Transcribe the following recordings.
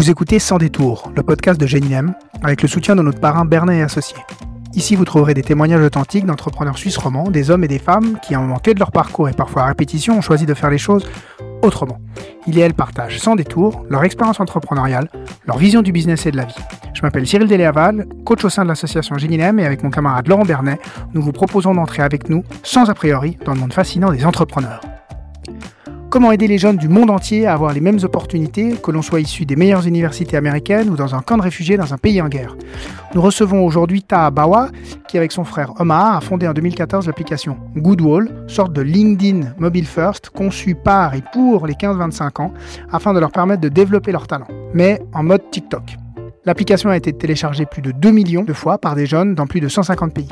Vous écoutez Sans détour, le podcast de Géninem, avec le soutien de notre parrain Bernet et Associés. Ici, vous trouverez des témoignages authentiques d'entrepreneurs suisses romans, des hommes et des femmes qui, à un moment de leur parcours et parfois à répétition, ont choisi de faire les choses autrement. Ils et elles partagent sans détour leur expérience entrepreneuriale, leur vision du business et de la vie. Je m'appelle Cyril Deléaval, coach au sein de l'association Génilem et avec mon camarade Laurent Bernet, nous vous proposons d'entrer avec nous, sans a priori, dans le monde fascinant des entrepreneurs. Comment aider les jeunes du monde entier à avoir les mêmes opportunités, que l'on soit issu des meilleures universités américaines ou dans un camp de réfugiés dans un pays en guerre Nous recevons aujourd'hui Taha Bawa, qui avec son frère Omar a fondé en 2014 l'application Goodwall, sorte de LinkedIn Mobile First, conçue par et pour les 15-25 ans, afin de leur permettre de développer leur talent, mais en mode TikTok. L'application a été téléchargée plus de 2 millions de fois par des jeunes dans plus de 150 pays.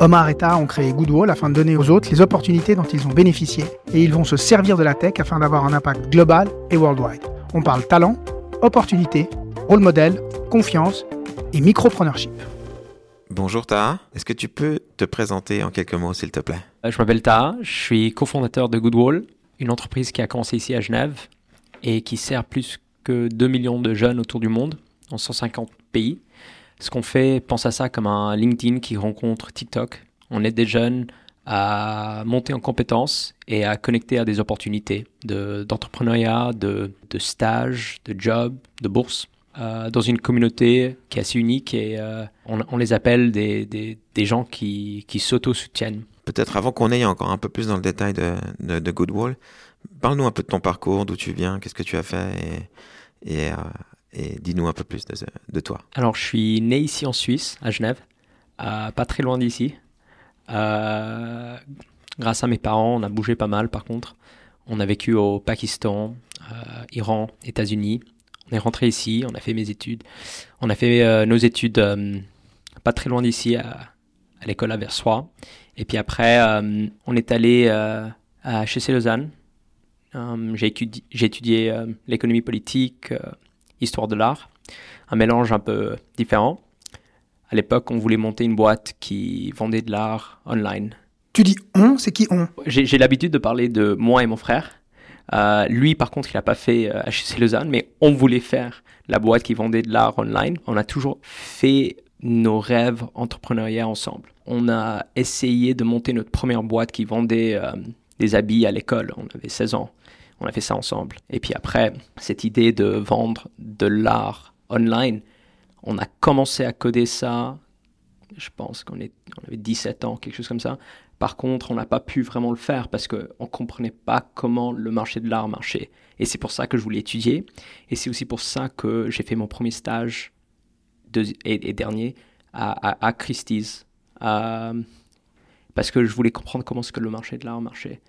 Omar et Ta ont créé Goodwall afin de donner aux autres les opportunités dont ils ont bénéficié et ils vont se servir de la tech afin d'avoir un impact global et worldwide. On parle talent, opportunité, rôle modèle, confiance et micropreneurship. Bonjour Taha, est-ce que tu peux te présenter en quelques mots s'il te plaît? Euh, Je m'appelle Taha, je suis cofondateur de Goodwall, une entreprise qui a commencé ici à Genève et qui sert plus que 2 millions de jeunes autour du monde, dans 150 pays. Ce qu'on fait, pense à ça comme un LinkedIn qui rencontre TikTok. On aide des jeunes à monter en compétences et à connecter à des opportunités d'entrepreneuriat, de, de, stage, de job, de bourse. Euh, dans une communauté qui est assez unique et euh, on, les appelle des, des, des gens qui, qui s'auto-soutiennent. Peut-être avant qu'on aille encore un peu plus dans le détail de, de, de Goodwall, parle-nous un peu de ton parcours, d'où tu viens, qu'est-ce que tu as fait et, et euh, et dis-nous un peu plus de, toi. Alors, je suis né ici en Suisse, à Genève, pas très loin d'ici. Euh, grâce à mes parents, on a bougé pas mal par contre. On a vécu au Pakistan, euh, Iran, États-Unis. On est rentré ici, on a fait mes études. On a fait euh, nos études pas très loin d'ici, à, l'école à Versoix. Et puis après, on est allé à HEC Lausanne. j'ai étudié, étudié l'économie politique, histoire de l'art, un mélange un peu différent. À l'époque, on voulait monter une boîte qui vendait de l'art online. Tu dis on, c'est qui on? J'ai l'habitude de parler de moi et mon frère. Euh, lui, par contre, il n'a pas fait HEC Lausanne, mais on voulait faire la boîte qui vendait de l'art online. On a toujours fait nos rêves entrepreneuriaux ensemble. On a essayé de monter notre première boîte qui vendait euh, des habits à l'école. On avait 16 ans. On a fait ça ensemble. Et puis après, cette idée de vendre de l'art online, on a commencé à coder ça, je pense qu'on on avait 17 ans, quelque chose comme ça. Par contre, on n'a pas pu vraiment le faire parce qu'on ne comprenait pas comment le marché de l'art marchait. Et c'est pour ça que je voulais étudier. Et c'est aussi pour ça que j'ai fait mon premier stage et, dernier à, Christie's. Euh, parce que je voulais comprendre comment ce que le marché de l'art marchait.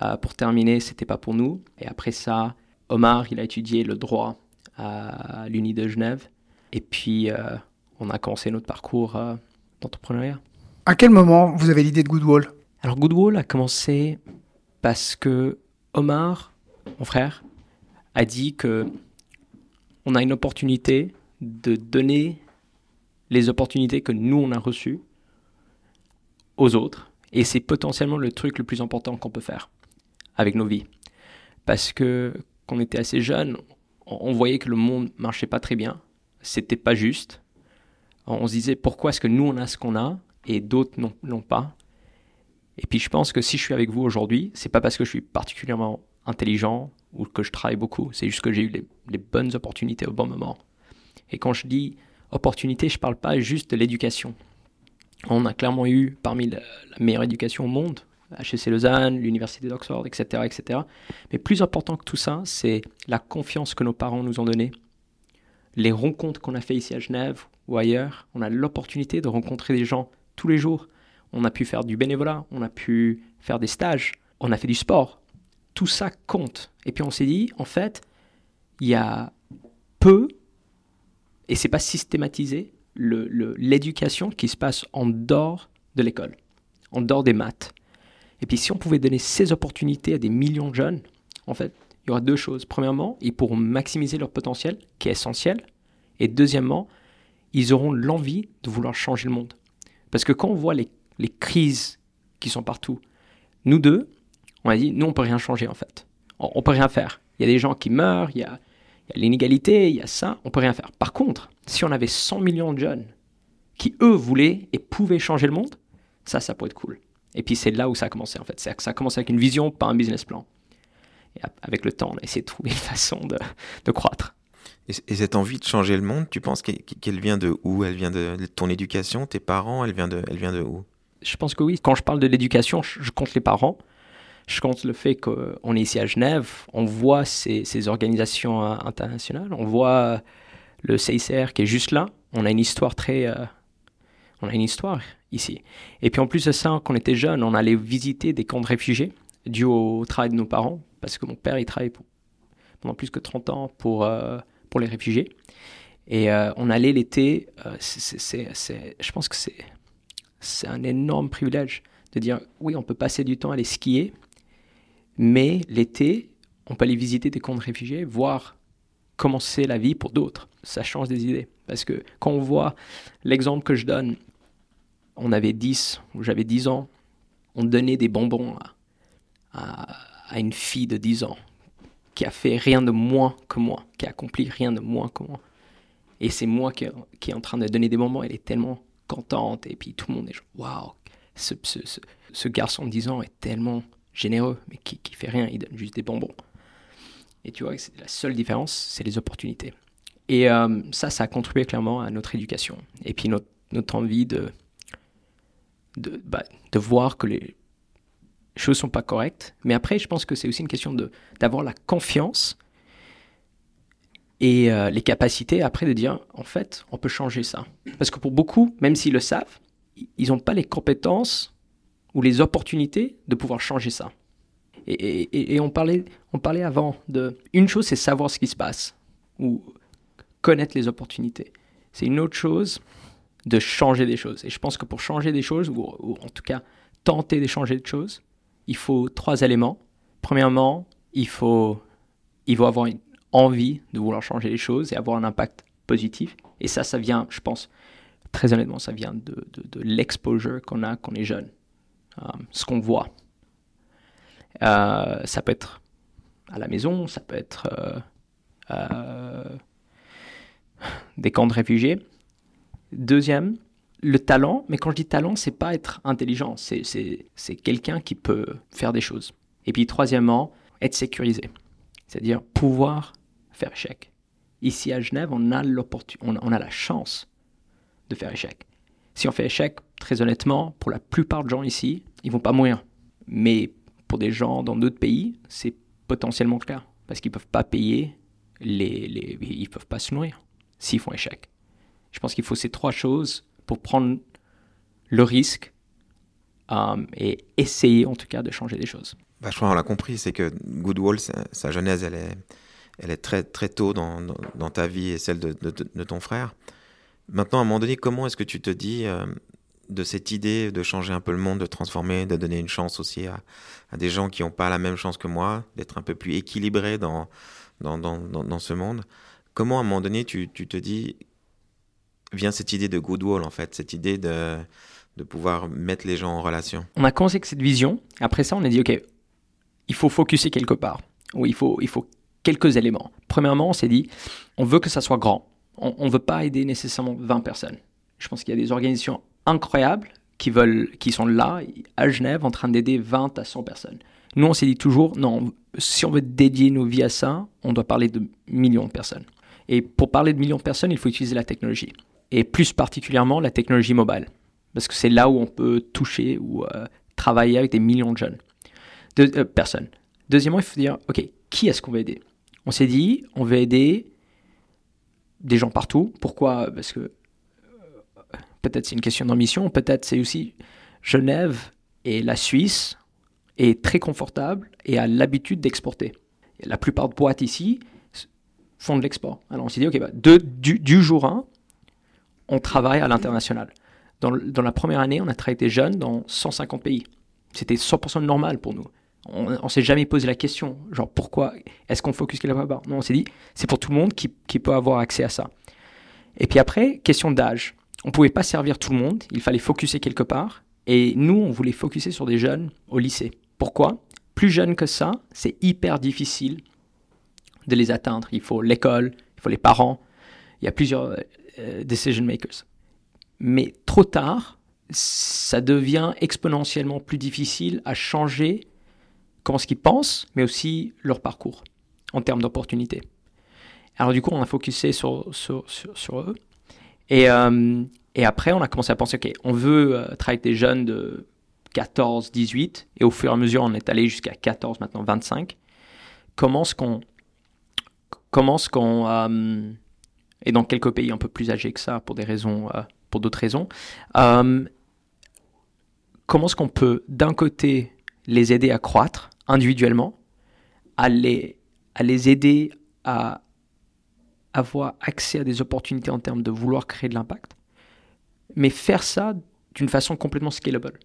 Euh, pour terminer, c'était pas pour nous. Et après ça, Omar, il a étudié le droit à l'Uni de Genève. Et puis, euh, on a commencé notre parcours euh, d'entrepreneuriat. À quel moment vous avez l'idée de Goodwall? Alors, Goodwall a commencé parce que Omar, mon frère, a dit que on a une opportunité de donner les opportunités que nous, on a reçues aux autres. Et c'est potentiellement le truc le plus important qu'on peut faire avec nos vies. Parce que quand on était assez jeune, on voyait que le monde marchait pas très bien, c'était pas juste. On se disait pourquoi est-ce que nous on a ce qu'on a et d'autres n'ont pas? Et puis je pense que si je suis avec vous aujourd'hui, c'est pas parce que je suis particulièrement intelligent ou que je travaille beaucoup, c'est juste que j'ai eu les, bonnes opportunités au bon moment. Et quand je dis opportunité, je parle pas juste de l'éducation. On a clairement eu parmi la meilleure éducation au monde, HEC Lausanne, l'université d'Oxford, etc., etc. Mais plus important que tout ça, c'est la confiance que nos parents nous ont donnée, les rencontres qu'on a fait ici à Genève ou ailleurs. On a l'opportunité de rencontrer des gens tous les jours. On a pu faire du bénévolat, on a pu faire des stages, on a fait du sport. Tout ça compte. Et puis on s'est dit, en fait, il y a peu, et c'est pas systématisé, l'éducation qui se passe en dehors de l'école, en dehors des maths. Et puis si on pouvait donner ces opportunités à des millions de jeunes, en fait, il y aura deux choses. Premièrement, ils pourront maximiser leur potentiel, qui est essentiel. Et deuxièmement, ils auront l'envie de vouloir changer le monde. Parce que quand on voit les, crises qui sont partout, nous deux, on a dit, nous, on peut rien changer en fait. On, ne peut rien faire. Il y a des gens qui meurent, il y a, Il y a l'inégalité, il y a ça, on peut rien faire. Par contre, si on avait 100 millions de jeunes qui, eux, voulaient et pouvaient changer le monde, ça, ça pourrait être cool. Et puis c'est là où ça a commencé en fait. C'est ça a commencé avec une vision, pas un business plan. Et avec le temps, on a essayé de trouver une façon de, de croître. Et, cette envie de changer le monde, tu penses qu'elle vient de où? Elle vient de, ton éducation, tes parents? Elle vient de, elle vient de où? Je pense que oui. Quand je parle de l'éducation, je, compte les parents. Je compte le fait qu'on est ici à Genève, on voit ces, ces organisations euh, internationales, on voit le CICR qui est juste là. On a une histoire très, euh, on a une histoire ici. Et puis en plus de ça, quand on était jeune, on allait visiter des camps de réfugiés dû au travail de nos parents, parce que mon père, il travaillait pendant plus que 30 ans pour, euh, pour les réfugiés. Et euh, on allait l'été, euh, je pense que c'est un énorme privilège de dire, oui, on peut passer du temps à aller skier, mais l'été, on peut aller visiter des camps de réfugiés, voir comment c'est la vie pour d'autres. Ça change des idées. Parce que quand on voit l'exemple que je donne on avait 10, ou j'avais 10 ans, on donnait des bonbons à, une fille de 10 ans qui a fait rien de moins que moi, qui a accompli rien de moins que moi. Et c'est moi qui, est en train de donner des bonbons, elle est tellement contente, et puis tout le monde est genre, waouh, ce, garçon de 10 ans est tellement généreux, mais qui, fait rien, il donne juste des bonbons. Et tu vois, la seule différence, c'est les opportunités. Et euh, ça, ça a contribué clairement à notre éducation. Et puis notre envie de, de, bah, de voir que les choses sont pas correctes. Mais après, je pense que c'est aussi une question d'avoir la confiance et euh, les capacités après de dire, en fait, on peut changer ça. Parce que pour beaucoup, même s'ils le savent, ils n'ont pas les compétences ou les opportunités de pouvoir changer ça. Et, et, et, on, parlait, on parlait avant de... Une chose, c'est savoir ce qui se passe, ou connaître les opportunités. C'est une autre chose, de changer des choses. Et je pense que pour changer des choses, ou, en tout cas tenter de changer des choses, il faut trois éléments. Premièrement, il faut, il faut avoir une envie de vouloir changer les choses et avoir un impact positif. Et ça, ça vient, je pense, très honnêtement, ça vient de, de, l'exposure qu'on a quand on est jeune, euh, ce qu'on voit. Euh, ça peut être à la maison, ça peut être euh, des camps de réfugiés, Deuxième, le talent, mais quand je dis talent, c'est pas être intelligent, c'est quelqu'un qui peut faire des choses. Et puis troisièmement, être sécurisé, c'est-à-dire pouvoir faire échec. Ici à Genève, on a, on, on a la chance de faire échec. Si on fait échec, très honnêtement, pour la plupart de gens ici, ils vont pas mourir. Mais pour des gens dans d'autres pays, c'est potentiellement le cas, parce qu'ils peuvent pas payer, les, les, ils peuvent pas se nourrir s'ils font échec. Je pense qu'il faut ces trois choses pour prendre le risque euh, et essayer en tout cas de changer des choses. Je crois qu'on l'a compris, c'est que Goodwall, sa, genèse, elle est, très, très tôt dans, ta vie et celle de, ton frère. Maintenant, à un moment donné, comment est-ce que tu te dis euh, de cette idée de changer un peu le monde, de transformer, de donner une chance aussi à, des gens qui n'ont pas la même chance que moi, d'être un peu plus équilibrés dans, ce monde? Comment, à un moment donné, tu te dis vient cette idée de goodwill, en fait, cette idée de, de pouvoir mettre les gens en relation On a commencé avec cette vision. Après ça, on a dit, OK, il faut focuser quelque part. Ou il faut, il faut quelques éléments. Premièrement, on s'est dit, on veut que ça soit grand. On ne veut pas aider nécessairement 20 personnes. Je pense qu'il y a des organisations incroyables qui, veulent, qui sont là, à Genève, en train d'aider 20 à 100 personnes. Nous, on s'est dit toujours, non, si on veut dédier nos vies à ça, on doit parler de millions de personnes. Et pour parler de millions de personnes, il faut utiliser la technologie et plus particulièrement la technologie mobile, parce que c'est là où on peut toucher ou euh, travailler avec des millions de jeunes, de euh, personnes. Deuxièmement, il faut dire, ok, qui est-ce qu'on veut aider? On s'est dit, on veut aider des gens partout. Pourquoi? Parce que euh, peut-être c'est une question d'ambition, peut-être c'est aussi Genève et la Suisse est très confortable et a l'habitude d'exporter. La plupart de boîtes ici font de l'export. Alors on s'est dit, ok, bah, du, du jour 1, on travaille à l'international. Dans, la première année, on a travaillé des jeunes dans 150 pays. C'était 100% normal pour nous. On ne s'est jamais posé la question, genre pourquoi est-ce qu'on focus quelque part Non, on s'est dit, c'est pour tout le monde qui, peut avoir accès à ça. Et puis après, question d'âge. On ne pouvait pas servir tout le monde, il fallait focuser quelque part. Et nous, on voulait focuser sur des jeunes au lycée. Pourquoi? Plus jeunes que ça, c'est hyper difficile de les atteindre. Il faut l'école, il faut les parents, il y a plusieurs decision makers. Mais trop tard, ça devient exponentiellement plus difficile à changer comment ce qu'ils pensent, mais aussi leur parcours en termes d'opportunités. Alors du coup, on a focusé sur, sur, eux. Et, euh, et, après, on a commencé à penser, OK, on veut euh, travailler avec des jeunes de 14, 18, et au fur et à mesure, on est allé jusqu'à 14, maintenant 25. Comment est-ce qu'on... Comment qu'on... Euh, et dans quelques pays un peu plus âgés que ça, pour des raisons... pour d'autres raisons. comment est-ce qu'on peut, d'un côté, les aider à croître individuellement, à les, à les aider à avoir accès à des opportunités en termes de vouloir créer de l'impact, mais faire ça d'une façon complètement scalable.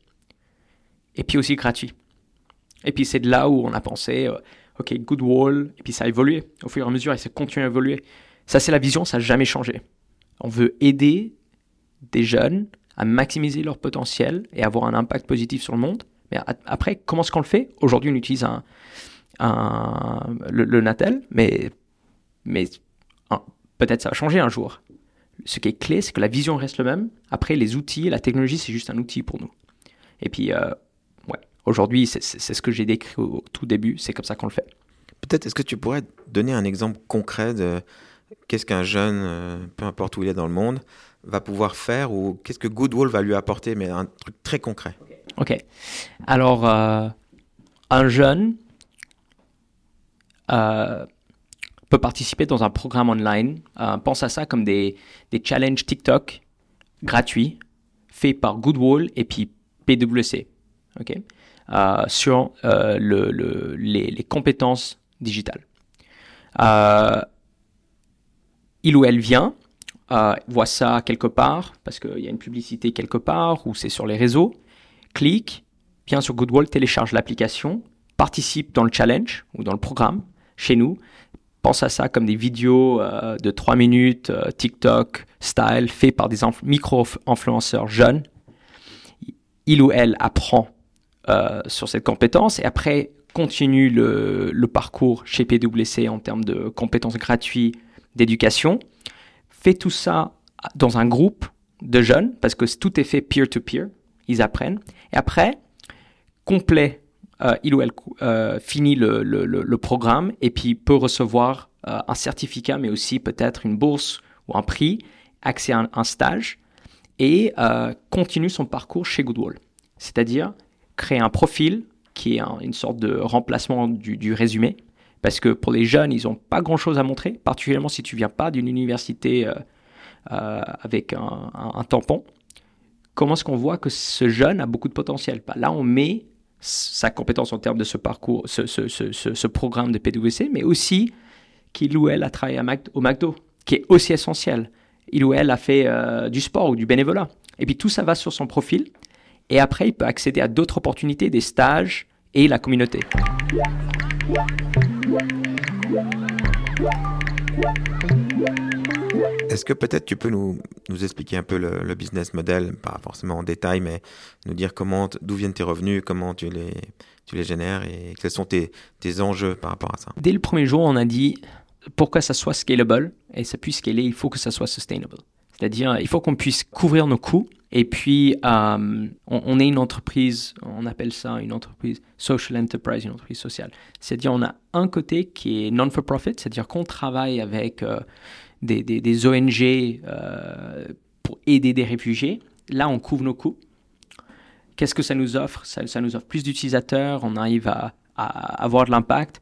Et puis aussi gratuit. Et puis c'est de là où on a pensé, euh, ok, good wall, et puis ça a évolué au fur et à mesure, et ça continue à évoluer. Ça c'est la vision, ça n'a jamais changé. On veut aider des jeunes à maximiser leur potentiel et avoir un impact positif sur le monde. Mais après, comment est-ce qu'on le fait? Aujourd'hui, on utilise un, le, Natel, mais, mais peut-être ça va changer un jour. Ce qui est clé, c'est que la vision reste le même. Après, les outils, la technologie, c'est juste un outil pour nous. Et puis, euh, ouais, aujourd'hui, c'est ce que j'ai décrit au tout début, c'est comme ça qu'on le fait. Peut-être, est-ce que tu pourrais donner un exemple concret de qu'est-ce qu'un jeune, euh, peu importe où il est dans le monde, va pouvoir faire ou qu'est-ce que Goodwall va lui apporter, mais un truc très concret Ok. Alors, euh, un jeune, peut participer dans un programme online. Euh, pense à ça comme des, des challenges TikTok gratuits faits par Goodwall et puis PwC ok euh, sur euh, le, le, les, les, compétences digitales. Il ou elle vient, voit ça quelque part, parce qu'il y a une publicité quelque part, ou c'est sur les réseaux, clique, vient sur Goodwall, télécharge l'application, participe dans le challenge ou dans le programme chez nous, pense à ça comme des vidéos euh, de 3 minutes, euh, TikTok, style, fait par des micro-influenceurs jeunes. Il ou elle apprend euh, sur cette compétence et après continue le, le, parcours chez PwC en termes de compétences gratuites d'éducation. Fait tout ça dans un groupe de jeunes parce que tout est fait peer-to-peer. Ils apprennent. Et après, complet euh, il ou elle euh, finit le, programme et puis peut recevoir euh, un certificat, mais aussi peut-être une bourse ou un prix, accès à un, stage et continue son parcours chez Goodwall. C'est-à-dire créer un profil qui est une sorte de remplacement du, résumé, parce que pour les jeunes, ils n'ont pas grand-chose à montrer, particulièrement si tu viens pas d'une université avec un, tampon. Comment est-ce qu'on voit que ce jeune a beaucoup de potentiel? Bah, Là, on met sa compétence en termes de ce parcours, ce, ce, ce, ce programme de PwC, mais aussi qu'il ou elle a travaillé au McDo, qui est aussi essentiel. Il ou elle a fait euh, du sport ou du bénévolat. Et puis tout ça va sur son profil. Et après, il peut accéder à d'autres opportunités, des stages et la communauté. Est-ce que peut-être tu peux nous, nous expliquer un peu le, business model, pas forcément en détail, mais nous dire comment, d'où viennent tes revenus, comment tu les, tu les génères et quels sont tes, tes enjeux par rapport à ça? Dès le premier jour, on a dit pourquoi ça soit scalable et ça puisse scaler, il faut que ça soit sustainable. C'est-à-dire, il faut qu'on puisse couvrir nos coûts. Et puis, euh, on, est une entreprise, on appelle ça une entreprise social enterprise, une entreprise sociale. C'est-à-dire, on a un côté qui est non-for-profit, c'est-à-dire qu'on travaille avec euh, des, des, ONG euh, pour aider des réfugiés. Là, on couvre nos coûts. Qu'est-ce que ça nous offre? Ça, nous offre plus d'utilisateurs, on arrive à, avoir de l'impact,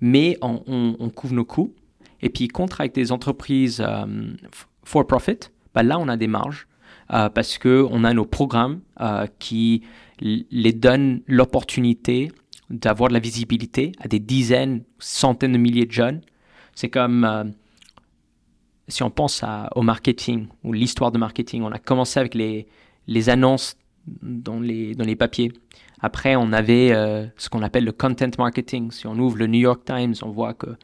mais on, on, couvre nos coûts. Et puis, contre avec des entreprises euh, for profit, bah là, on a des marges euh, parce qu'on a nos programmes qui les donnent l'opportunité d'avoir de la visibilité à des dizaines, centaines de milliers de jeunes. C'est comme si on pense au marketing ou l'histoire de marketing, on a commencé avec les, les annonces dans les, dans les papiers. Après, on avait euh, ce qu'on appelle le content marketing. Si on ouvre le New York Times, on voit que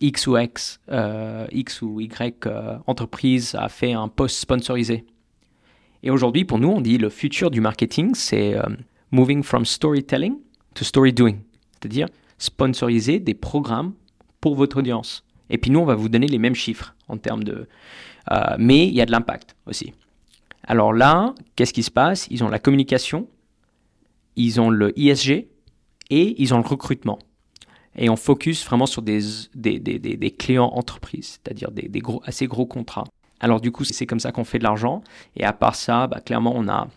X ou X, euh, X ou Y euh, entreprise a fait un post sponsorisé. Et aujourd'hui, pour nous, on dit le futur du marketing, c'est moving from storytelling to story doing. C'est-à-dire sponsoriser des programmes pour votre audience. Et puis nous, on va vous donner les mêmes chiffres en termes de... Euh, mais il y a de l'impact aussi. Alors là, qu'est-ce qui se passe? Ils ont la communication, ils ont le ISG et ils ont le recrutement. Et on focus vraiment sur des, des, des, des clients entreprises, c'est-à-dire des, gros, assez gros contrats. Alors du coup, c'est comme ça qu'on fait de l'argent. Et à part ça, bah, clairement, on a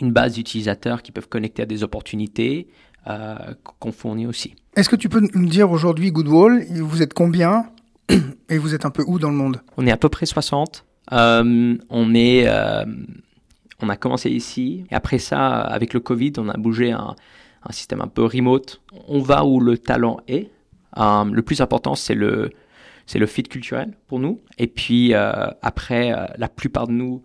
une base d'utilisateurs qui peuvent connecter à des opportunités euh, qu'on fournit aussi. Est-ce que tu peux nous dire aujourd'hui, Goodwall, vous êtes combien et vous êtes un peu où dans le monde? On est à peu près 60. Euh, on est, euh, on a commencé ici. Et après ça, avec le Covid, on a bougé un, un système un peu remote. On va où le talent est. le plus important, c'est le, c'est le fit culturel pour nous. Et puis après, la plupart de nous,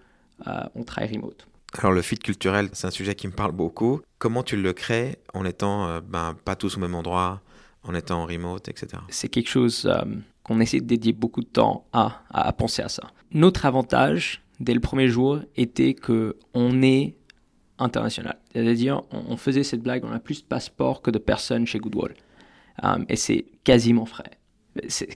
on travaille remote. Alors le fit culturel, c'est un sujet qui me parle beaucoup. Comment tu le crées en étant euh, ben, pas tous au même endroit, en étant en remote, etc. C'est quelque chose euh, qu'on essaie de dédier beaucoup de temps à, à, penser à ça. Notre avantage dès le premier jour était que on est international. C'est-à-dire, on, faisait cette blague, on a plus de passeports que de personnes chez Goodwall. Euh, et c'est quasiment frais,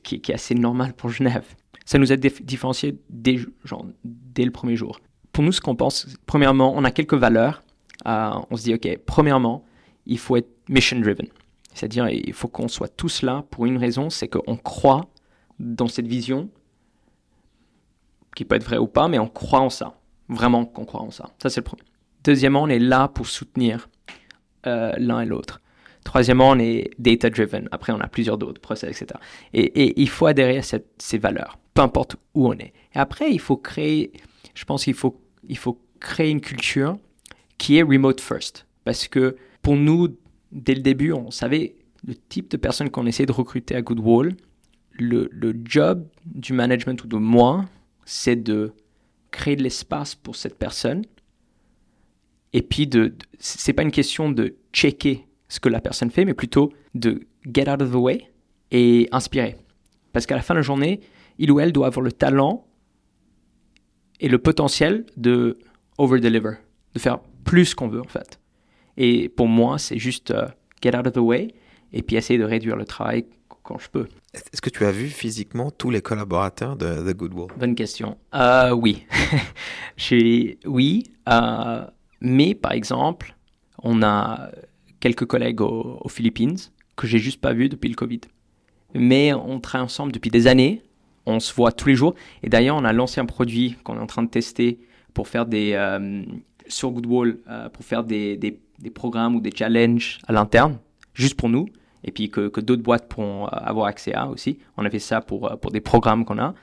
qui, qui, est assez normal pour Genève. Ça nous a différencié dès, le premier jour pour nous, ce qu'on pense, premièrement, on a quelques valeurs. Euh, on se dit, OK, premièrement, il faut être mission driven. C'est-à-dire, il faut qu'on soit tous là pour une raison, c'est qu'on croit dans cette vision, qui peut être vraie ou pas, mais on croit en ça. Vraiment qu'on croit en ça. Ça, c'est le premier. Deuxièmement, on est là pour soutenir euh, l'un et l'autre. Troisièmement, on est data-driven. Après, on a plusieurs d'autres process, etc. Et, il faut adhérer à ces valeurs, peu importe où on est. Et après, il faut créer, je pense qu'il faut il faut créer une culture qui est remote first. Parce que pour nous, dès le début, on savait le type de personnes qu'on essayait de recruter à Goodwall. Le, le job du management ou de moi, c'est de créer de l'espace pour cette personne. Et puis, de, c'est pas une question de checker ce que la personne fait, mais plutôt de get out of the way et inspirer. Parce qu'à la fin de la journée, il ou elle doit avoir le talent et le potentiel de over-deliver, de faire plus qu'on veut en fait. Et pour moi, c'est juste euh, get out of the way et puis essayer de réduire le travail quand je peux. Est-ce que tu as vu physiquement tous les collaborateurs de The Good Wolf Bonne question. Euh, oui. oui. Euh, mais par exemple, on a quelques collègues aux, Philippines que j'ai juste pas vus depuis le Covid. Mais on travaille ensemble depuis des années on se voit tous les jours. Et d'ailleurs, on a lancé un produit qu'on est en train de tester pour faire des, euh, sur Goodwall, euh, pour faire des, des, programmes ou des challenges à l'interne, juste pour nous, et puis que, que d'autres boîtes pourront euh, avoir accès à aussi. On a fait ça pour, pour des programmes qu'on a.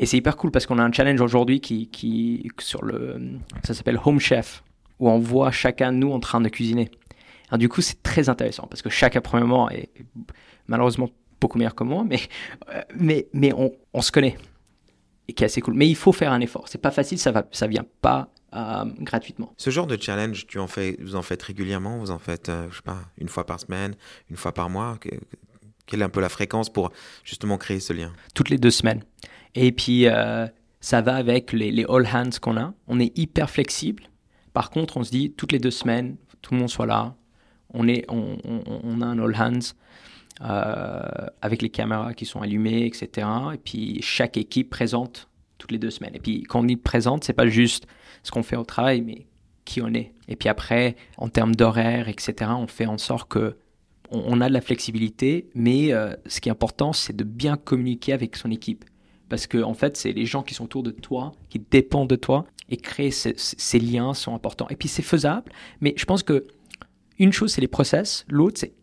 Et c'est hyper cool parce qu'on a un challenge aujourd'hui qui, qui, sur le, ça s'appelle Home Chef, où on voit chacun de nous en train de cuisiner. Alors, du coup, c'est très intéressant parce que chacun, premièrement, est malheureusement beaucoup meilleur que moi, mais, euh, mais, mais on, on, se connaît. Et qui est assez cool. Mais il faut faire un effort. C'est pas facile, ça va, ça vient pas euh, gratuitement. Ce genre de challenge, tu en fais, vous en faites régulièrement? Vous en faites, euh, je sais pas, une fois par semaine, une fois par mois? Quelle est un peu la fréquence pour justement créer ce lien? Toutes les deux semaines. Et puis, ça va avec les, all hands qu'on a. On est hyper flexible. Par contre, on se dit toutes les deux semaines, tout le monde soit là. On, est, on, a un all hands. Euh, avec les caméras qui sont allumées, etc. Et puis chaque équipe présente toutes les deux semaines. Et puis quand on dit présente, c'est pas juste ce qu'on fait au travail, mais qui on est. Et puis après, en termes d'horaire, etc., on fait en sorte que on, a de la flexibilité, mais euh, ce qui est important, c'est de bien communiquer avec son équipe. Parce que en fait, c'est les gens qui sont autour de toi, qui dépendent de toi, et créer ces liens sont importants. Et puis c'est faisable, mais je pense que une chose, c'est les process, l'autre, c'est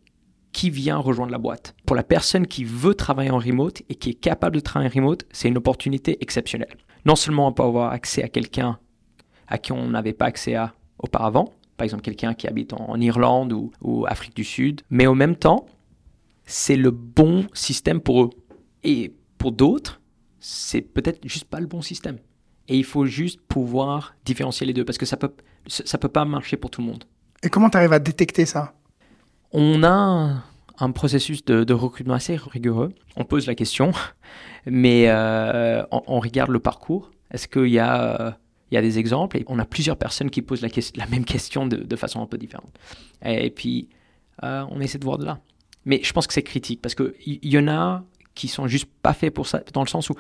qui vient rejoindre la boîte. Pour la personne qui veut travailler en remote et qui est capable de travailler en remote, c'est une opportunité exceptionnelle. Non seulement on peut avoir accès à quelqu'un à qui on n'avait pas accès à auparavant, par exemple quelqu'un qui habite en, Irlande ou, ou, Afrique du Sud, mais en même temps, c'est le bon système pour eux. Et pour d'autres, c'est peut-être juste pas le bon système. Et il faut juste pouvoir différencier les deux parce que ça peut, ça peut pas marcher pour tout le monde. Et comment tu arrives à détecter ça? On a un processus de, recrutement assez rigoureux. On pose la question, mais euh, on, regarde le parcours. Est-ce qu'il y a, il y a des exemples? Et on a plusieurs personnes qui posent la, même question de, façon un peu différente. Et, puis, euh, on essaie de voir de là. Mais je pense que c'est critique parce qu'il y, y en a qui sont juste pas faits pour ça, dans le sens où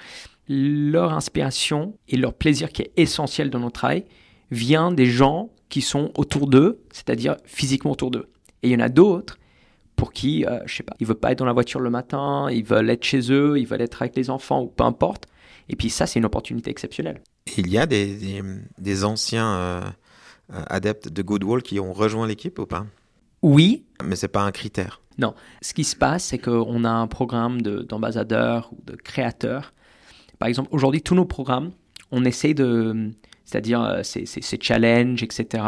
leur inspiration et leur plaisir qui est essentiel dans notre travail vient des gens qui sont autour d'eux, c'est-à-dire physiquement autour d'eux. Et il y en a d'autres pour qui, euh, je sais pas, ils veulent pas être dans la voiture le matin, ils veulent être chez eux, ils veulent être avec les enfants ou peu importe. Et puis ça, c'est une opportunité exceptionnelle. Il y a des, des, des anciens euh, adeptes de Goodwall qui ont rejoint l'équipe ou pas? Oui. Mais c'est pas un critère. Non. Ce qui se passe, c'est qu'on a un programme d'ambassadeurs ou de créateurs. Par exemple, aujourd'hui, tous nos programmes, on essaie de, c'est-à-dire euh, ces, challenges, etc.,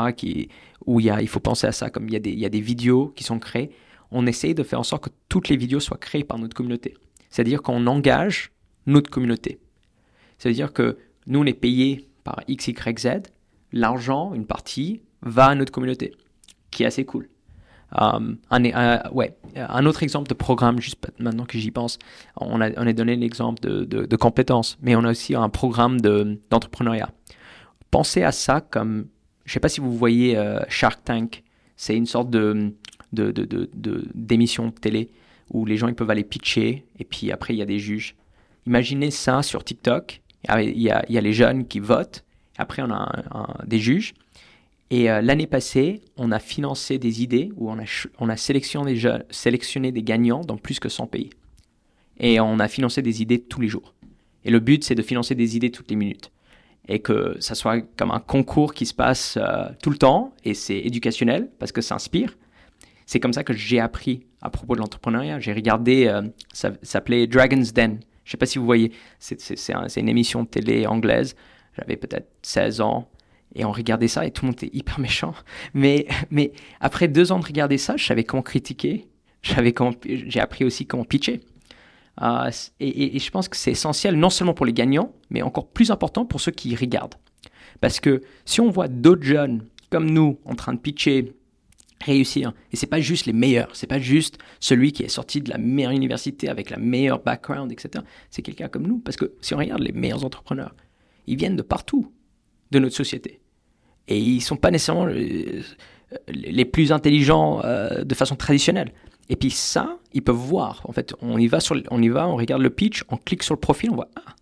où il, faut penser à ça, comme il y, a des, y a des vidéos qui sont créées, on essaie de faire en sorte que toutes les vidéos soient créées par notre communauté. C'est-à-dire qu'on engage notre communauté. C'est-à-dire que nous, on est payé par X, Y, Z, l'argent, une partie, va à notre communauté, qui est assez cool. Um, un, ouais. un autre exemple de programme, juste maintenant que j'y pense, on a, on a donné l'exemple de, de, compétences, mais on a aussi un programme d'entrepreneuriat. Pensez à ça comme, je ne sais pas si vous voyez euh, Shark Tank, c'est une sorte de d'émission de, télé où les gens ils peuvent aller pitcher et puis après il y a des juges. Imaginez ça sur TikTok, il y a, il y a les jeunes qui votent, après on a des juges et euh, l'année passée, on a financé des idées où on a, on a sélectionné, des sélectionné des gagnants dans plus que 100 pays. Et on a financé des idées tous les jours. Et le but, c'est de financer des idées toutes les minutes. Et que ça soit comme un concours qui se passe euh, tout le temps, et c'est éducationnel, parce que ça inspire. C'est comme ça que j'ai appris à propos de l'entrepreneuriat. J'ai regardé, euh, ça, s'appelait Dragon's Den. Je ne sais pas si vous voyez, c'est un, une émission de télé anglaise. J'avais peut-être 16 ans. Et on regardait ça et tout le monde était hyper méchant. Mais, mais après deux ans de regarder ça, je savais comment critiquer. J'ai appris aussi comment pitcher. Euh, et, et, je pense que c'est essentiel non seulement pour les gagnants, mais encore plus important pour ceux qui regardent. Parce que si on voit d'autres jeunes comme nous en train de pitcher, réussir, et c'est pas juste les meilleurs, c'est pas juste celui qui est sorti de la meilleure université avec la meilleure background, etc. C'est quelqu'un comme nous. Parce que si on regarde les meilleurs entrepreneurs, ils viennent de partout de notre société. Et ils ne sont pas nécessairement les plus intelligents euh, de façon traditionnelle. Et puis ça, ils peuvent voir. En fait, on y va, sur, on y va, on regarde le pitch, on clique sur le profil, on voit, ah,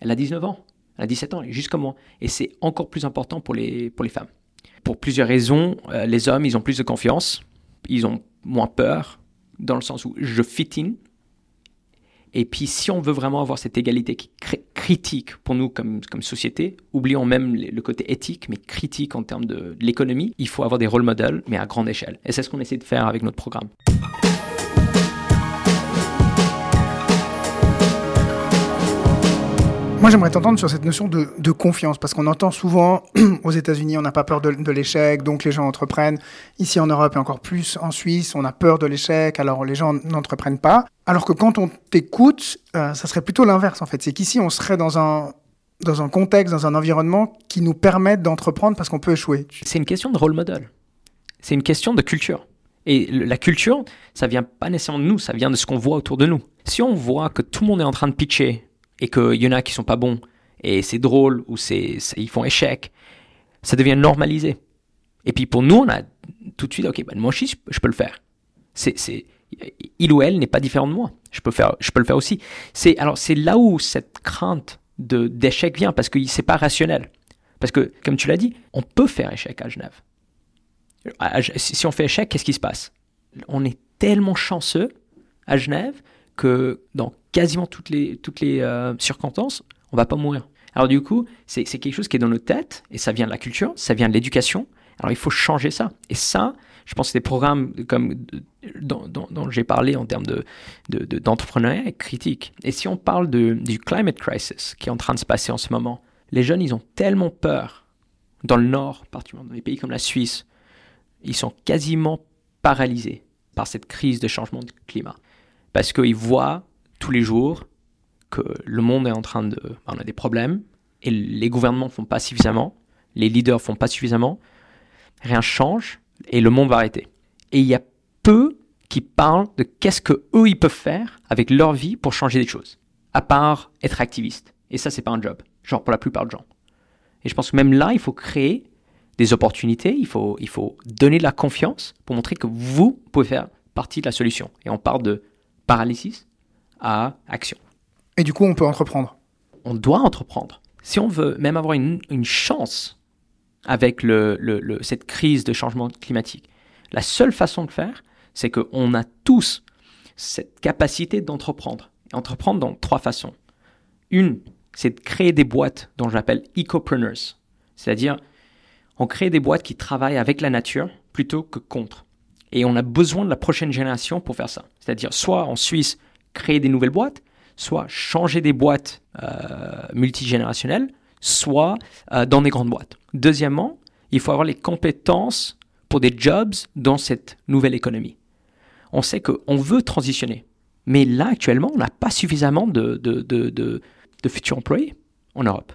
elle a 19 ans, elle a 17 ans, elle est juste comme moi. Et c'est encore plus important pour les, pour les femmes. Pour plusieurs raisons, euh, les hommes, ils ont plus de confiance, ils ont moins peur, dans le sens où je fit in, et puis, si on veut vraiment avoir cette égalité qui critique pour nous comme, société, oublions même le côté éthique, mais critique en termes de, l'économie, il faut avoir des rôles modèles, mais à grande échelle. Et c'est ce qu'on essaie de faire avec notre programme. Moi, j'aimerais t'entendre sur cette notion de, confiance, parce qu'on entend souvent aux États-Unis, on n'a pas peur de, de l'échec, donc les gens entreprennent. Ici en Europe et encore plus en Suisse, on a peur de l'échec, alors les gens n'entreprennent pas. Alors que quand on t'écoute, euh, ça serait plutôt l'inverse en fait. C'est qu'ici, on serait dans un dans un contexte, dans un environnement qui nous permette d'entreprendre parce qu'on peut échouer. C'est une question de rôle modèle. C'est une question de culture. Et la culture, ça vient pas nécessairement de nous, ça vient de ce qu'on voit autour de nous. Si on voit que tout le monde est en train de pitcher et qu'il y en a qui sont pas bons et c'est drôle ou c'est, ils font échec, ça devient normalisé. Et puis pour nous, on a tout de suite, ok, ben moi aussi, je peux le faire. C'est, il ou elle n'est pas différent de moi. Je peux faire, je peux le faire aussi. C'est alors c'est là où cette crainte de d'échec vient parce que c'est pas rationnel. Parce que comme tu l'as dit, on peut faire échec à Genève. Si on fait échec, qu'est-ce qui se passe? On est tellement chanceux à Genève que dans quasiment toutes les, toutes les euh, circonstances, on va pas mourir. Alors du coup, c'est quelque chose qui est dans nos têtes, et ça vient de la culture, ça vient de l'éducation. Alors il faut changer ça. Et ça, je pense que des programmes comme dont, dont, j'ai parlé en termes d'entrepreneuriat de, de, critique. Et si on parle du climate crisis qui est en train de se passer en ce moment, les jeunes, ils ont tellement peur, dans le nord, particulièrement dans les pays comme la Suisse, ils sont quasiment paralysés par cette crise de changement de climat parce qu'ils voient tous les jours que le monde est en train de... On a des problèmes et les gouvernements font pas suffisamment, les leaders font pas suffisamment, rien change et le monde va arrêter. Et il y a peu qui parlent de qu'est-ce que eux ils peuvent faire avec leur vie pour changer des choses, à part être activiste. Et ça c'est pas un job, genre pour la plupart des gens. Et je pense que même là il faut créer des opportunités, il faut il faut donner de la confiance pour montrer que vous pouvez faire partie de la solution. Et on part de paralysis à action. Et du coup, on peut entreprendre. On doit entreprendre. Si on veut même avoir une, une chance avec le, le, le, cette crise de changement climatique, la seule façon de faire, c'est qu'on a tous cette capacité d'entreprendre. Entreprendre dans trois façons. Une, c'est de créer des boîtes dont j'appelle ecopreneurs. C'est-à-dire, on crée des boîtes qui travaillent avec la nature plutôt que contre. Et on a besoin de la prochaine génération pour faire ça. C'est-à-dire, soit en Suisse, créer des nouvelles boîtes, soit changer des boîtes euh, multigénérationnelles, soit euh, dans des grandes boîtes. Deuxièmement, il faut avoir les compétences pour des jobs dans cette nouvelle économie. On sait qu'on veut transitionner. Mais là, actuellement, on n'a pas suffisamment de, de, de, de, futurs employés en Europe.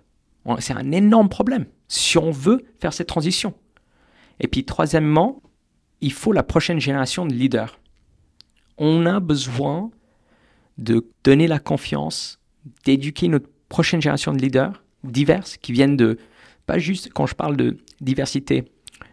C'est un énorme problème si on veut faire cette transition. Et puis, troisièmement, il faut la prochaine génération de leaders. On a besoin de donner la confiance, d'éduquer notre prochaine génération de leaders diverses qui viennent de, pas juste quand je parle de diversité,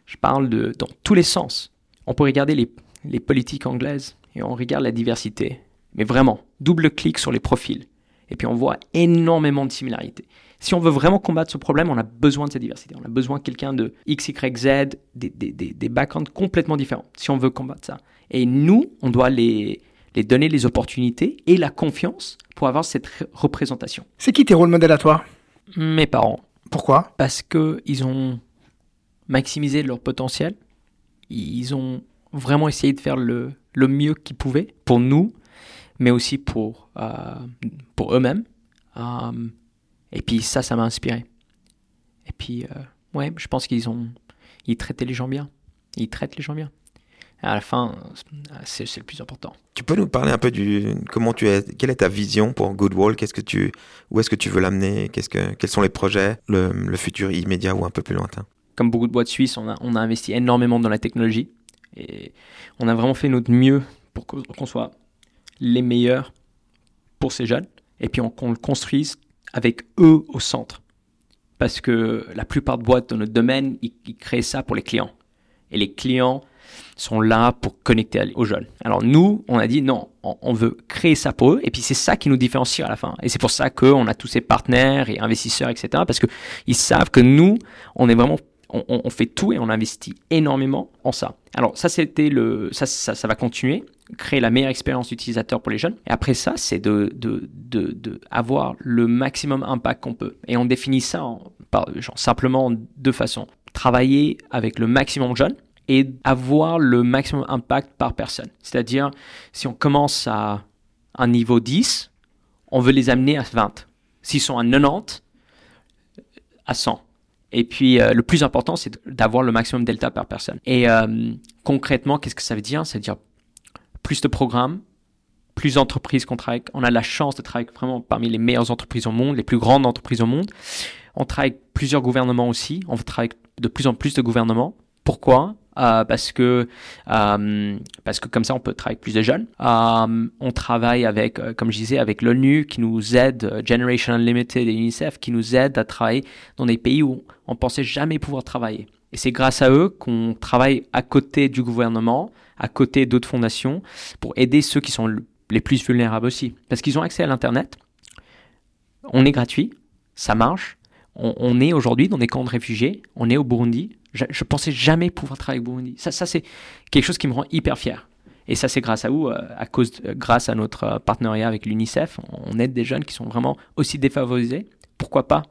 je parle de dans tous les sens. On peut regarder les, les politiques anglaises et on regarde la diversité. Mais vraiment, double clic sur les profils. Et puis on voit énormément de similarités. Si on veut vraiment combattre ce problème, on a besoin de cette diversité. On a besoin de quelqu'un de X, Y, Z, des, des, des, backgrounds complètement différents, si on veut combattre ça. Et nous, on doit les, les donner les opportunités et la confiance pour avoir cette représentation. C'est qui tes rôles modèles à toi? Mes parents. Pourquoi? Parce qu'ils ont maximisé leur potentiel. Ils ont vraiment essayé de faire le, le mieux qu'ils pouvaient pour nous, mais aussi pour, euh, pour eux-mêmes. Euh, et puis ça, ça m'a inspiré. Et puis, euh, ouais, je pense qu'ils ont, ils traitaient les gens bien. Ils traitent les gens bien à la fin, c'est le plus important. Tu peux nous parler un peu du comment tu es, quelle est ta vision pour Goodwall Qu'est-ce que tu, où est-ce que tu veux l'amener? Qu'est-ce que, quels sont les projets, le, futur immédiat ou un peu plus lointain? Comme beaucoup de boîtes suisses, on a, on a investi énormément dans la technologie et on a vraiment fait notre mieux pour qu'on soit les meilleurs pour ces jeunes et puis qu'on le construise avec eux au centre. Parce que la plupart de boîtes dans notre domaine, ils créent ça pour les clients. Et les clients, sont là pour connecter aux jeunes. Alors nous, on a dit non, on, veut créer ça pour eux, et puis c'est ça qui nous différencie à la fin. Et c'est pour ça qu'on a tous ces partenaires et investisseurs, etc., parce qu'ils savent que nous, on est vraiment on, fait tout et on investit énormément en ça. Alors ça c'était le ça, ça, ça va continuer créer la meilleure expérience utilisateur pour les jeunes. Et après ça, c'est de, de, de, de, avoir le maximum impact qu'on peut. Et on définit ça en, par, genre, simplement en deux façons. Travailler avec le maximum de jeunes et avoir le maximum impact par personne. C'est-à-dire, si on commence à un niveau 10, on veut les amener à 20. S'ils sont à 90, à 100. Et puis, euh, le plus important, c'est d'avoir le maximum delta par personne. Et euh, concrètement, qu'est-ce que ça veut dire? Ça veut dire plus de programmes, plus d'entreprises qu'on travaille. On a la chance de travailler vraiment parmi les meilleures entreprises au monde, les plus grandes entreprises au monde. On travaille avec plusieurs gouvernements aussi. On travaille avec de plus en plus de gouvernements. Pourquoi? Euh, parce que euh, parce que comme ça on peut travailler avec plus de jeunes. Euh, on travaille avec, comme je disais, avec l'ONU qui nous aide, Generation Unlimited et UNICEF qui nous aident à travailler dans des pays où on pensait jamais pouvoir travailler. Et c'est grâce à eux qu'on travaille à côté du gouvernement, à côté d'autres fondations, pour aider ceux qui sont les plus vulnérables aussi. Parce qu'ils ont accès à l'Internet, on est gratuit, ça marche, on, on est aujourd'hui dans des camps de réfugiés, on est au Burundi, je, pensais jamais pouvoir travailler avec Burundi. Ça, ça c'est quelque chose qui me rend hyper fier. Et ça, c'est grâce à vous, euh, à cause, grâce à notre euh, partenariat avec l'UNICEF. On aide des jeunes qui sont vraiment aussi défavorisés. Pourquoi pas?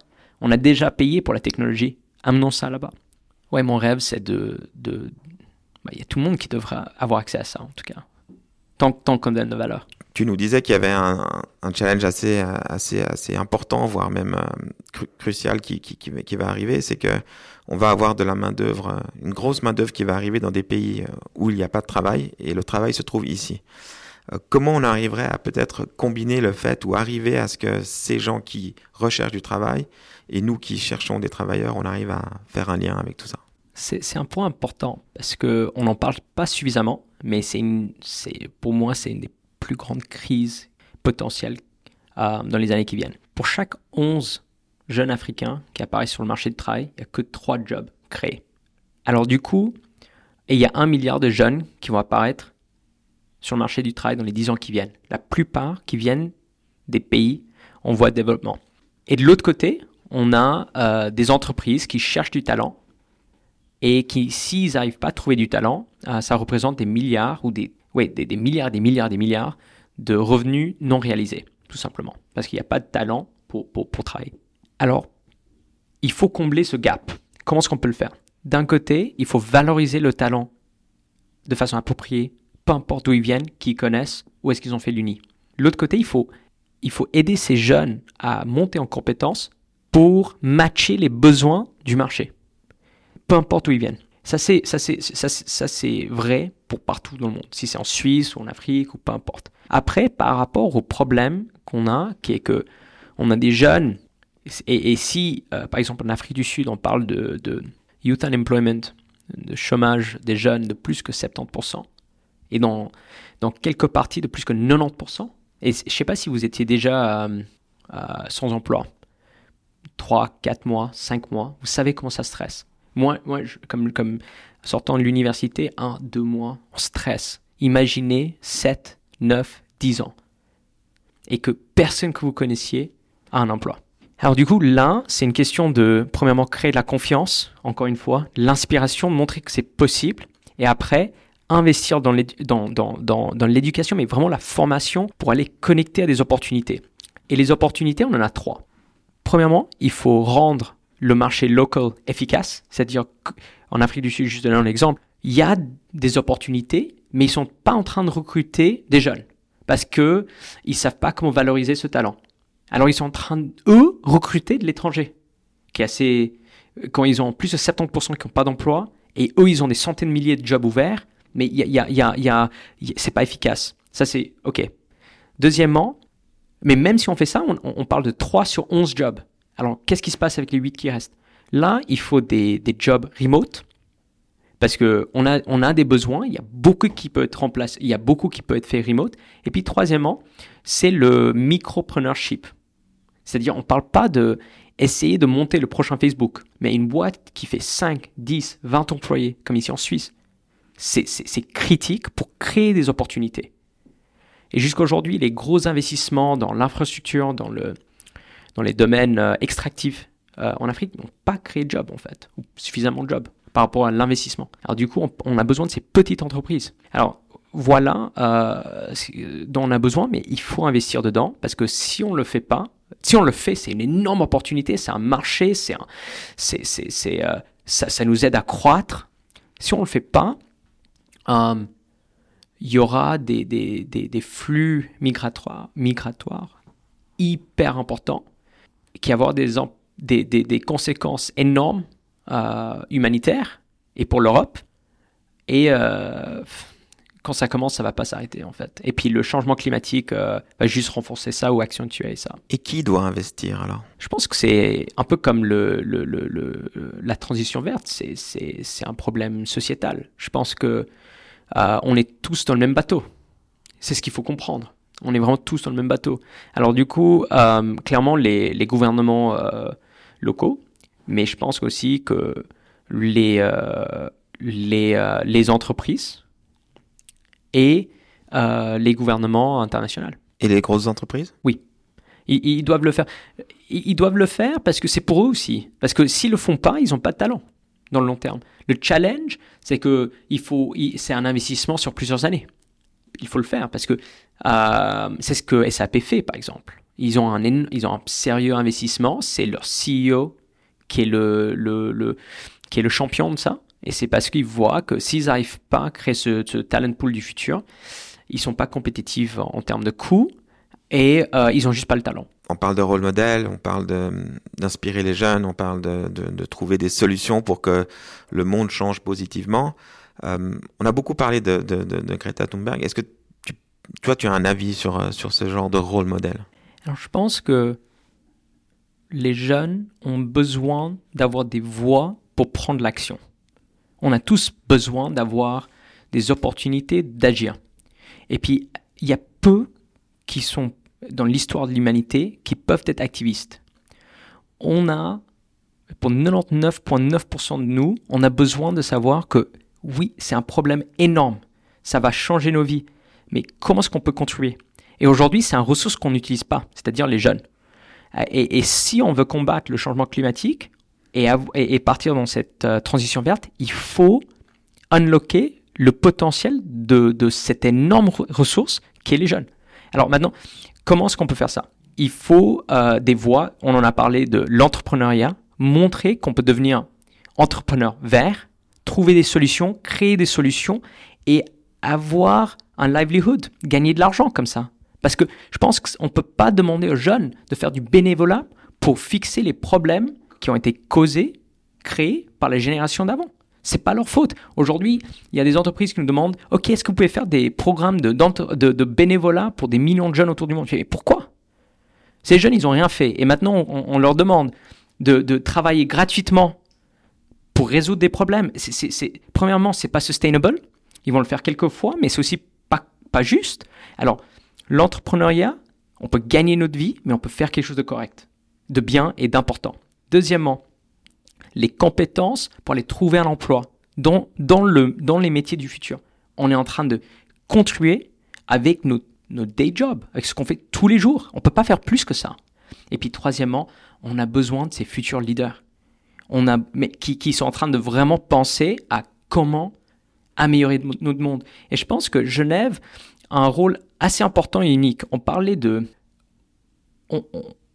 On a déjà payé pour la technologie. Amenons ça là-bas. Ouais, mon rêve, c'est de. Bah, il y a tout le monde qui devrait avoir accès à ça, en tout cas. Tant, tant qu'on donne de valeur. Tu nous disais qu'il y avait un, challenge assez, assez, assez important, voire même euh, crucial qui, qui, va arriver. C'est que on va avoir de la main-d'œuvre, une grosse main-d'œuvre qui va arriver dans des pays euh, où il n'y a pas de travail et le travail se trouve ici. Euh, comment on arriverait à peut-être combiner le fait ou arriver à ce que ces gens qui recherchent du travail et nous qui cherchons des travailleurs, on arrive à faire un lien avec tout ça? C'est un point important parce qu'on n'en parle pas suffisamment, mais c'est pour moi, c'est une des plus grandes crises potentielles euh, dans les années qui viennent. Pour chaque 11 jeunes africains qui apparaissent sur le marché du travail, il n'y a que trois jobs créés. Alors du coup, il y a un milliard de jeunes qui vont apparaître sur le marché du travail dans les 10 ans qui viennent. La plupart qui viennent des pays en voie de développement. Et de l'autre côté, on a euh, des entreprises qui cherchent du talent et qui, s'ils n'arrivent pas à trouver du talent, euh, ça représente des milliards ou des, ouais, des, milliards, des milliards, des milliards de revenus non réalisés, tout simplement, parce qu'il n'y a pas de talent pour, travailler. Alors, il faut combler ce gap. Comment est-ce qu'on peut le faire? D'un côté, il faut valoriser le talent de façon appropriée, peu importe d'où ils viennent, qui connaissent, où est-ce qu'ils ont fait l'uni. L'autre côté, il faut, il faut aider ces jeunes à monter en compétences pour matcher les besoins du marché, peu importe où ils viennent. Ça, c'est, vrai pour partout dans le monde, si c'est en Suisse ou en Afrique ou peu importe. Après, par rapport au problème qu'on a, qui est que on a des jeunes, et, si, euh, par exemple, en Afrique du Sud, on parle de, youth unemployment, de chômage des jeunes de plus que 70%, et dans, dans quelques parties de plus que 90%. Et je ne sais pas si vous étiez déjà euh, euh, sans emploi, 3, 4 mois, 5 mois, vous savez comment ça stresse. Moi, moi je, comme, comme sortant de l'université, 1, 2 mois, on stresse. Imaginez 7, 9, 10 ans. Et que personne que vous connaissiez a un emploi. Alors du coup, là, c'est une question de, premièrement, créer de la confiance, encore une fois, l'inspiration, montrer que c'est possible, et après, investir dans l'éducation, mais vraiment la formation pour aller connecter à des opportunités. Et les opportunités, on en a trois. Premièrement, il faut rendre le marché local efficace, c'est-à-dire en Afrique du Sud, juste donner un exemple, il y a des opportunités, mais ils sont pas en train de recruter des jeunes parce que ils savent pas comment valoriser ce talent. Alors ils sont en train, eux, recruter de l'étranger, assez, quand ils ont plus de 70% qui n'ont pas d'emploi, et eux, ils ont des centaines de milliers de jobs ouverts, mais il y a, y a, y a c'est pas efficace. Ça, c'est OK. Deuxièmement, mais même si on fait ça, on, on, parle de 3 sur 11 jobs. Alors, qu'est-ce qui se passe avec les 8 qui restent? Là, il faut des, jobs remote, parce que on a, on a des besoins, il y a beaucoup qui peut être remplacé, il y a beaucoup qui peut être fait remote. Et puis, troisièmement, c'est le micropreneurship. C'est-à-dire, on ne parle pas de essayer de monter le prochain Facebook, mais une boîte qui fait 5, 10, 20 employés, comme ici en Suisse, c'est critique pour créer des opportunités. Et jusqu'à aujourd'hui, les gros investissements dans l'infrastructure, dans, le, dans les domaines euh, extractifs euh, en Afrique n'ont pas créé de job en fait, ou suffisamment de jobs par rapport à l'investissement. Alors du coup, on, a besoin de ces petites entreprises. Alors voilà euh, dont on a besoin, mais il faut investir dedans parce que si on le fait pas, si on le fait, c'est une énorme opportunité, c'est un marché, c'est euh, ça, ça nous aide à croître. Si on le fait pas, euh, il y aura des, des, des, des, flux migratoires, migratoires hyper importants qui avoir des, des, des, conséquences énormes euh, humanitaires et pour l'Europe. Et euh, quand ça commence, ça va pas s'arrêter en fait. Et puis le changement climatique euh, va juste renforcer ça ou accentuer ça. Et qui doit investir alors? Je pense que c'est un peu comme le, le, le, le la transition verte, c'est un problème sociétal. Je pense que on est tous dans le même bateau. C'est ce qu'il faut comprendre. On est vraiment tous dans le même bateau. Alors du coup, euh, clairement, les, les gouvernements euh, locaux, mais je pense aussi que les, euh, les, les entreprises et les gouvernements internationaux. Et les grosses entreprises? Oui. Ils, ils, doivent le faire. Ils doivent le faire parce que c'est pour eux aussi. Parce que s'ils le font pas, ils n'ont pas de talent dans le long terme. Le challenge, c'est que il faut, c'est un investissement sur plusieurs années. Il faut le faire parce que euh, c'est ce que SAP fait, par exemple. Ils ont un, ils ont un sérieux investissement. C'est leur CEO qui est le, le, le, qui est le champion de ça. Et c'est parce qu'ils voient que s'ils n'arrivent pas à créer ce, talent pool du futur, ils sont pas compétitifs en, termes de coûts et euh, ils ont juste pas le talent on parle de rôle modèle, on parle d'inspirer les jeunes, on parle de, trouver des solutions pour que le monde change positivement. Euh, on a beaucoup parlé de, de Greta Thunberg. Est-ce que toi, tu as un avis sur, sur ce genre de rôle modèle? Alors, je pense que les jeunes ont besoin d'avoir des voix pour prendre l'action. On a tous besoin d'avoir des opportunités d'agir. Et puis, il y a peu qui sont dans l'histoire de l'humanité qui peuvent être activistes. On a, pour 99,9% de nous, on a besoin de savoir que oui, c'est un problème énorme. Ça va changer nos vies. Mais comment est-ce qu'on peut contribuer? Et aujourd'hui, c'est un ressource qu'on n'utilise pas, c'est-à-dire les jeunes. Et, si on veut combattre le changement climatique et, partir dans cette euh, transition verte, il faut unlocker le potentiel de, de cette énorme ressource qui est les jeunes. Alors maintenant, comment est-ce qu'on peut faire ça? Il faut euh, des voies, on en a parlé de l'entrepreneuriat, montrer qu'on peut devenir entrepreneur vert, trouver des solutions, créer des solutions et avoir un livelihood, gagner de l'argent comme ça. Parce que je pense qu'on ne peut pas demander aux jeunes de faire du bénévolat pour fixer les problèmes qui ont été causés, créés par les générations d'avant. C'est pas leur faute. Aujourd'hui, il y a des entreprises qui nous demandent Ok, est-ce que vous pouvez faire des programmes de, de, bénévolat pour des millions de jeunes autour du monde? Mais pourquoi? Ces jeunes, ils n'ont rien fait. Et maintenant, on, leur demande de, de, travailler gratuitement pour résoudre des problèmes. C'est, c'est, premièrement, c'est pas sustainable. Ils vont le faire quelques fois, mais c'est aussi pas, juste. Alors, l'entrepreneuriat, on peut gagner notre vie, mais on peut faire quelque chose de correct, de bien et d'important. Deuxièmement, les compétences pour aller trouver un emploi dans, dans, le, dans les métiers du futur. On est en train de contribuer avec notre, day job, avec ce qu'on fait tous les jours. On ne peut pas faire plus que ça. Et puis troisièmement, on a besoin de ces futurs leaders on a, mais qui, qui sont en train de vraiment penser à comment améliorer notre monde. Et je pense que Genève a un rôle assez important et unique. On parlait de...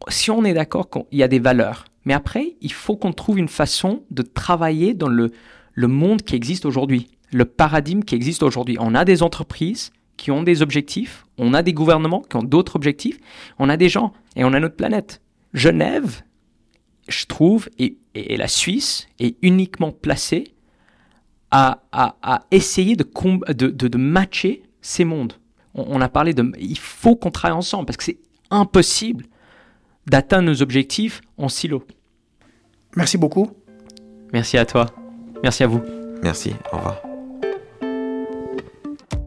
si on est d'accord qu'il y a des valeurs, mais après, il faut qu'on trouve une façon de travailler dans le, le monde qui existe aujourd'hui, le paradigme qui existe aujourd'hui. On a des entreprises qui ont des objectifs, on a des gouvernements qui ont d'autres objectifs, on a des gens et on a notre planète. Genève, je trouve, et, la Suisse est uniquement placée à, à, essayer de, de, de, matcher ces mondes. On, on, a parlé de... Il faut qu'on travaille ensemble parce que c'est impossible d'atteindre nos objectifs en silo. Merci beaucoup. Merci à toi. Merci à vous. Merci. Au revoir.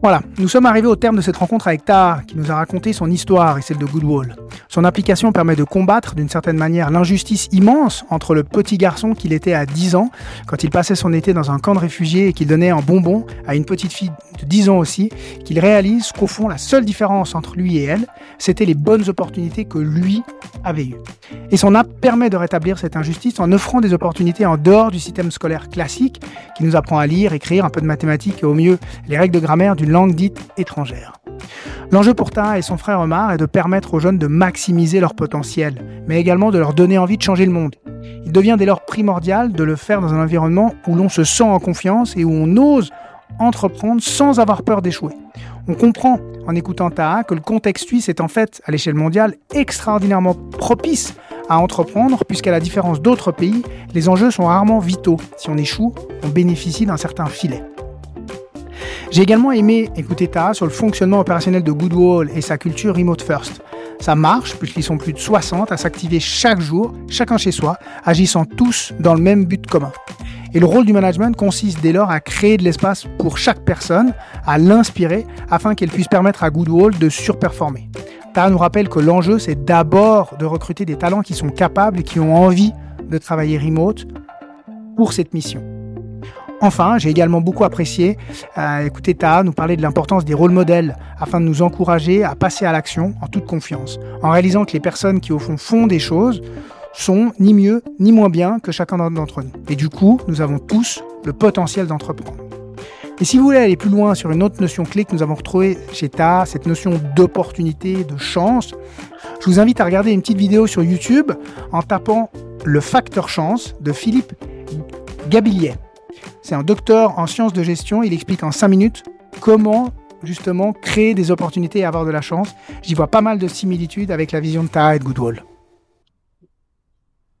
Voilà, nous sommes arrivés au terme de cette rencontre avec Taha, qui nous a raconté son histoire et celle de Goodwall. Son application permet de combattre d'une certaine manière l'injustice immense entre le petit garçon qu'il était à 10 ans, quand il passait son été dans un camp de réfugiés et qu'il donnait un bonbon à une petite fille de 10 ans aussi, qu'il réalise qu'au fond, la seule différence entre lui et elle, c'était les bonnes opportunités que lui avait eues. Et son app permet de rétablir cette injustice en offrant des opportunités en dehors du système scolaire classique, qui nous apprend à lire, écrire, un peu de mathématiques et au mieux les règles de grammaire d'une langue dite étrangère. L'enjeu pour Ta et son frère Omar est de permettre aux jeunes de maximiser leur potentiel, mais également de leur donner envie de changer le monde. Il devient dès lors primordial de le faire dans un environnement où l'on se sent en confiance et où on ose entreprendre sans avoir peur d'échouer. On comprend en écoutant Taha que le contexte suisse est en fait, à l'échelle mondiale, extraordinairement propice à entreprendre, puisqu'à la différence d'autres pays, les enjeux sont rarement vitaux. Si on échoue, on bénéficie d'un certain filet. J'ai également aimé écouter Taha sur le fonctionnement opérationnel de Goodwall et sa culture remote first. Ça marche puisqu'ils sont plus de 60 à s'activer chaque jour, chacun chez soi, agissant tous dans le même but commun. Et le rôle du management consiste dès lors à créer de l'espace pour chaque personne, à l'inspirer afin qu'elle puisse permettre à Goodwall de surperformer. Taha nous rappelle que l'enjeu c'est d'abord de recruter des talents qui sont capables et qui ont envie de travailler remote pour cette mission. Enfin, j'ai également beaucoup apprécié euh, écouter Taha nous parler de l'importance des rôles modèles afin de nous encourager à passer à l'action en toute confiance, en réalisant que les personnes qui au fond font des choses sont ni mieux ni moins bien que chacun d'entre nous. Et du coup, nous avons tous le potentiel d'entreprendre. Et si vous voulez aller plus loin sur une autre notion clé que nous avons retrouvée chez Ta, cette notion d'opportunité, de chance, je vous invite à regarder une petite vidéo sur YouTube en tapant le facteur chance de Philippe Gabillet. C'est un docteur en sciences de gestion. Il explique en 5 minutes comment justement créer des opportunités et avoir de la chance. J'y vois pas mal de similitudes avec la vision de Ta et de Goodwall.